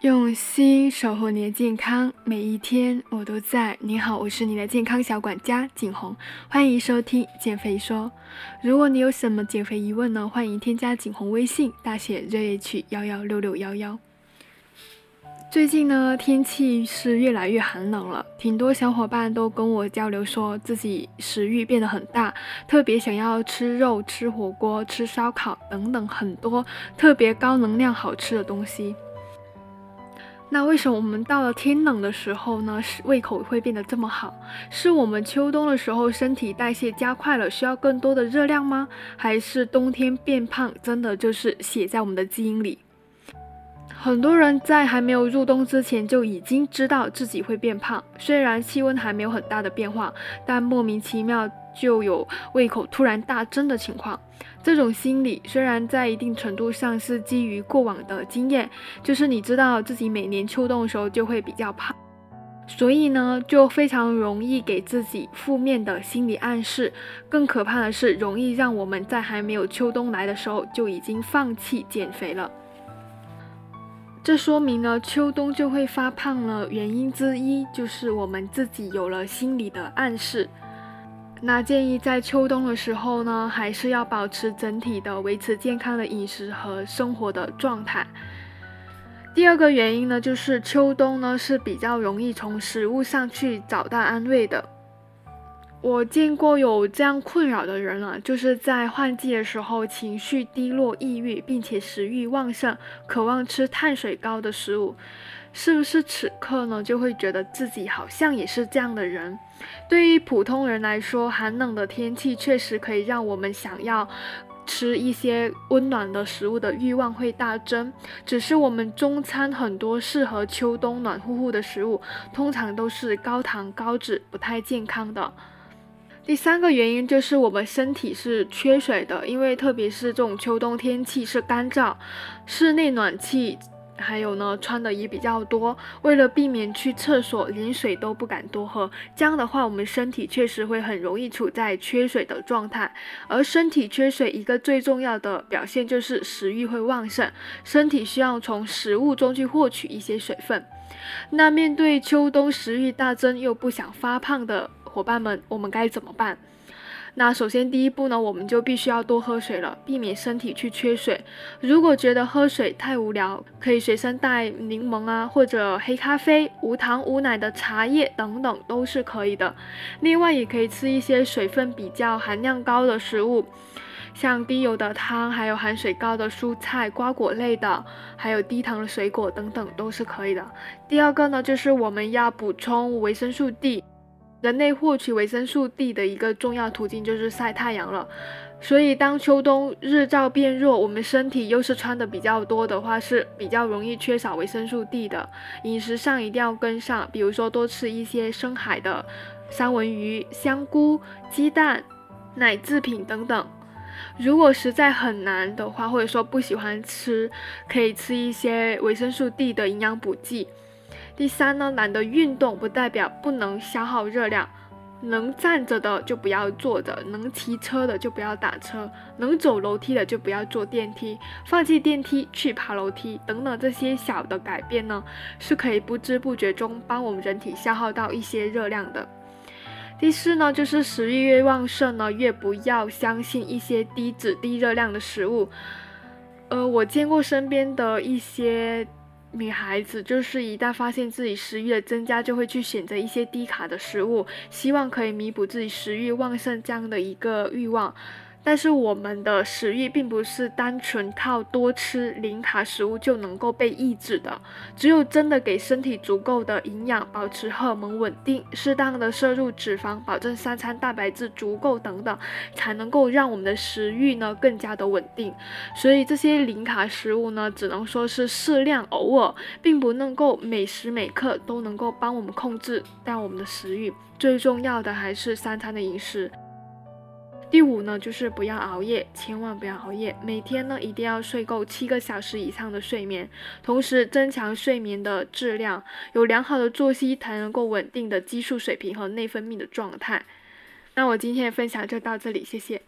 用心守护你的健康，每一天我都在。你好，我是你的健康小管家景红，欢迎收听减肥说。如果你有什么减肥疑问呢，欢迎添加景红微信，大写 ZH 幺幺六六幺幺。最近呢，天气是越来越寒冷了，挺多小伙伴都跟我交流说自己食欲变得很大，特别想要吃肉、吃火锅、吃烧烤等等很多特别高能量好吃的东西。那为什么我们到了天冷的时候呢，是胃口会变得这么好？是我们秋冬的时候身体代谢加快了，需要更多的热量吗？还是冬天变胖真的就是写在我们的基因里？很多人在还没有入冬之前就已经知道自己会变胖，虽然气温还没有很大的变化，但莫名其妙。就有胃口突然大增的情况，这种心理虽然在一定程度上是基于过往的经验，就是你知道自己每年秋冬的时候就会比较胖，所以呢就非常容易给自己负面的心理暗示。更可怕的是，容易让我们在还没有秋冬来的时候就已经放弃减肥了。这说明呢，秋冬就会发胖了。原因之一就是我们自己有了心理的暗示。那建议在秋冬的时候呢，还是要保持整体的维持健康的饮食和生活的状态。第二个原因呢，就是秋冬呢是比较容易从食物上去找到安慰的。我见过有这样困扰的人啊，就是在换季的时候情绪低落、抑郁，并且食欲旺盛，渴望吃碳水高的食物。是不是此刻呢，就会觉得自己好像也是这样的人？对于普通人来说，寒冷的天气确实可以让我们想要吃一些温暖的食物的欲望会大增。只是我们中餐很多适合秋冬暖乎乎的食物，通常都是高糖高脂，不太健康的。第三个原因就是我们身体是缺水的，因为特别是这种秋冬天气是干燥，室内暖气。还有呢，穿的也比较多，为了避免去厕所连水都不敢多喝，这样的话，我们身体确实会很容易处在缺水的状态。而身体缺水一个最重要的表现就是食欲会旺盛，身体需要从食物中去获取一些水分。那面对秋冬食欲大增又不想发胖的伙伴们，我们该怎么办？那首先第一步呢，我们就必须要多喝水了，避免身体去缺水。如果觉得喝水太无聊，可以随身带柠檬啊，或者黑咖啡、无糖无奶的茶叶等等都是可以的。另外也可以吃一些水分比较含量高的食物，像低油的汤，还有含水高的蔬菜、瓜果类的，还有低糖的水果等等都是可以的。第二个呢，就是我们要补充维生素 D。人类获取维生素 D 的一个重要途径就是晒太阳了，所以当秋冬日照变弱，我们身体又是穿的比较多的话，是比较容易缺少维生素 D 的。饮食上一定要跟上，比如说多吃一些深海的三文鱼、香菇、鸡蛋、奶制品等等。如果实在很难的话，或者说不喜欢吃，可以吃一些维生素 D 的营养补剂。第三呢，懒得运动不代表不能消耗热量，能站着的就不要坐着，能骑车的就不要打车，能走楼梯的就不要坐电梯，放弃电梯去爬楼梯等等这些小的改变呢，是可以不知不觉中帮我们人体消耗到一些热量的。第四呢，就是食欲越旺盛呢，越不要相信一些低脂低热量的食物。呃，我见过身边的一些。女孩子就是一旦发现自己食欲的增加，就会去选择一些低卡的食物，希望可以弥补自己食欲旺盛这样的一个欲望。但是我们的食欲并不是单纯靠多吃零卡食物就能够被抑制的，只有真的给身体足够的营养，保持荷尔蒙稳定，适当的摄入脂肪，保证三餐蛋白质足够等等，才能够让我们的食欲呢更加的稳定。所以这些零卡食物呢，只能说是适量偶尔，并不能够每时每刻都能够帮我们控制但我们的食欲。最重要的还是三餐的饮食。第五呢，就是不要熬夜，千万不要熬夜。每天呢，一定要睡够七个小时以上的睡眠，同时增强睡眠的质量，有良好的作息才能够稳定的激素水平和内分泌的状态。那我今天的分享就到这里，谢谢。